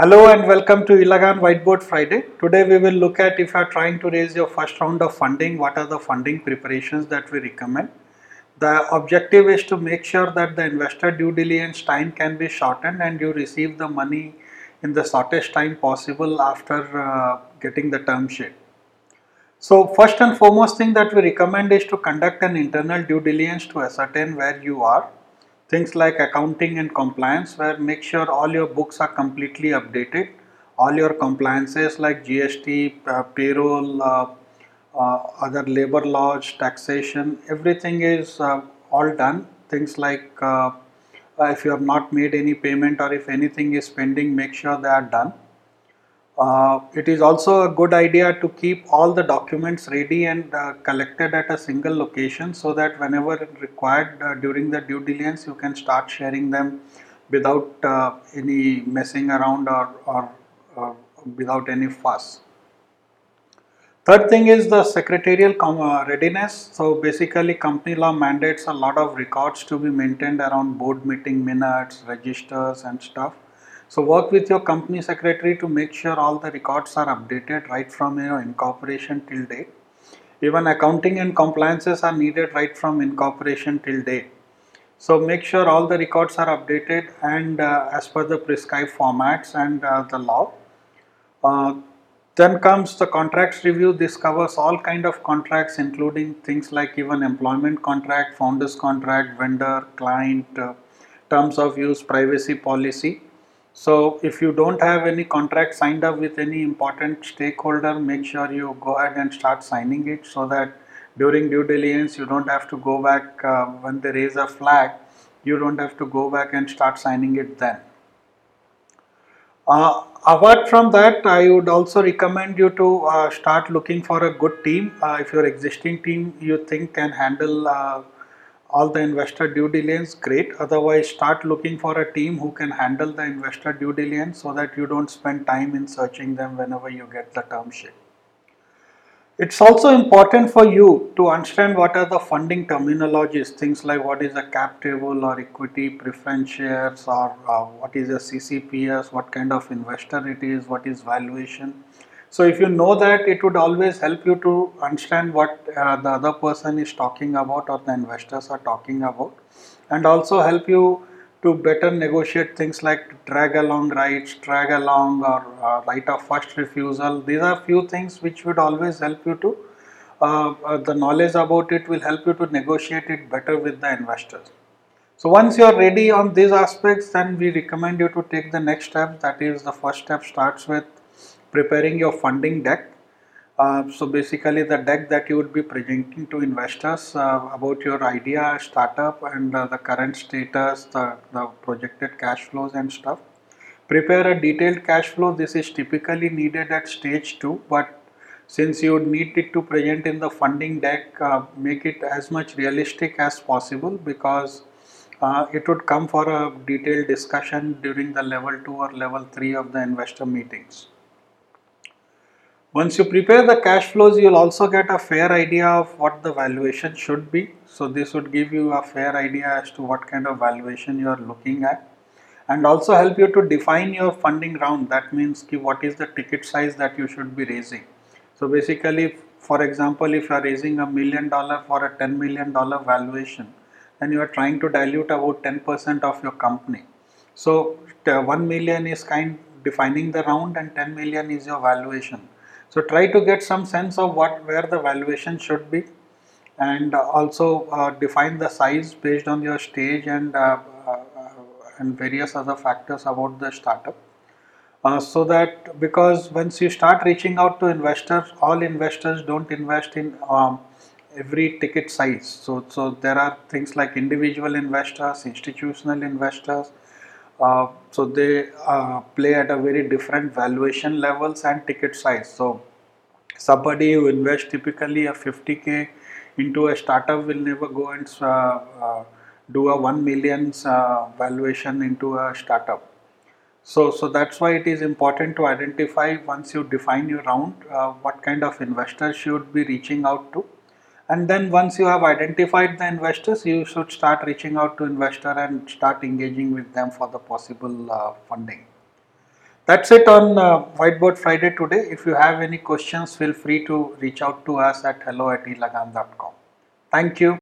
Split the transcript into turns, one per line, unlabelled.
Hello and welcome to eLagaan Whiteboard Friday. Today we will look at if you are trying to raise your first round of funding, what are the funding preparations that we recommend. The objective is to make sure that the investor due diligence time can be shortened and you receive the money in the shortest time possible after uh, getting the term sheet. So first and foremost thing that we recommend is to conduct an internal due diligence to ascertain where you are things like accounting and compliance where make sure all your books are completely updated. All your compliances like gst uh, payroll uh, uh, other labor laws taxation everything is uh, all done. Things like uh, if you have not made any payment or if anything is pending make sure they are done uh, it is also a good idea to keep all the documents ready and uh, collected at a single location so that whenever required uh, during the due diligence you can start sharing them without uh, any messing around or, or, or, without any fuss. Third thing is the secretarial uh, readiness. So basically company law mandates a lot of records to be maintained around board meeting minutes, registers and stuff so work with your company secretary to make sure all the records are updated right from your incorporation till date. Even accounting and compliances are needed right from incorporation till date. So make sure all the records are updated and uh, as per the prescribed formats and uh, the law. Uh, then comes the contracts review. This covers all kind of contracts including things like even employment contract, founders contract, vendor, client, uh, terms of use, privacy policy so if you don't have any contract signed up with any important stakeholder, make sure you go ahead and start signing it so that during due diligence you don't have to go back uh, when they raise a flag, you don't have to go back and start signing it then. Uh, apart from that, I would also recommend you to uh, start looking for a good team. Uh, if your existing team you think can handle uh, all the investor due diligence great. Otherwise start looking for a team who can handle the investor due diligence so that you don't spend time in searching them whenever you get the term sheet. It's also important for you to understand what are the funding terminologies things like what is a cap table or equity preference shares or uh, what is a ccps what kind of investor it is what is valuation so if you know that, it would always help you to understand what uh, the other person is talking about or the investors are talking about, and also help you to better negotiate things like drag along rights, drag along or uh, right of first refusal. These are few things which would always help you to. Uh, uh the knowledge about it will help you to negotiate it better with the investors. So once you are ready on these aspects, then we recommend you to take the next step. That is, the first step starts with preparing your funding deck. Uh, so basically the deck that you would be presenting to investors uh, about your idea, startup and uh, the current status, the, the projected cash flows and stuff. Prepare a detailed cash flow. This is typically needed at stage 2 but since you would need it to present in the funding deck, uh, make it as much realistic as possible because uh, it would come for a detailed discussion during the level 2 or level 3 of the investor meetings. Once you prepare the cash flows, you'll also get a fair idea of what the valuation should be. So this would give you a fair idea as to what kind of valuation you are looking at and also help you to define your funding round. That means what is the ticket size that you should be raising. So basically, for example, if you are raising a million dollar for a 10 million dollar valuation, then you are trying to dilute about 10% of your company. So 1 million is kind defining the round and 10 million is your valuation. So try to get some sense of what where the valuation should be and also uh, define the size based on your stage and uh, uh, and various other factors about the startup. Uh, so that because once you start reaching out to investors, all investors don't invest in um, every ticket size. So, so there are things like individual investors, institutional investors, uh, so they uh, play at a very different valuation levels and ticket size. So somebody who invests typically a 50k into a startup will never go and uh, uh do a 1 million uh, valuation into a startup. So, so that's why it is important to identify once you define your round what kind of investors should be reaching out to and then once you have identified the investors you should start reaching out to investor and start engaging with them for the possible uh, funding That's it on uh, Whiteboard Friday today. If you have any questions, feel free to reach out to us at hello at eLagaan.com. Thank you.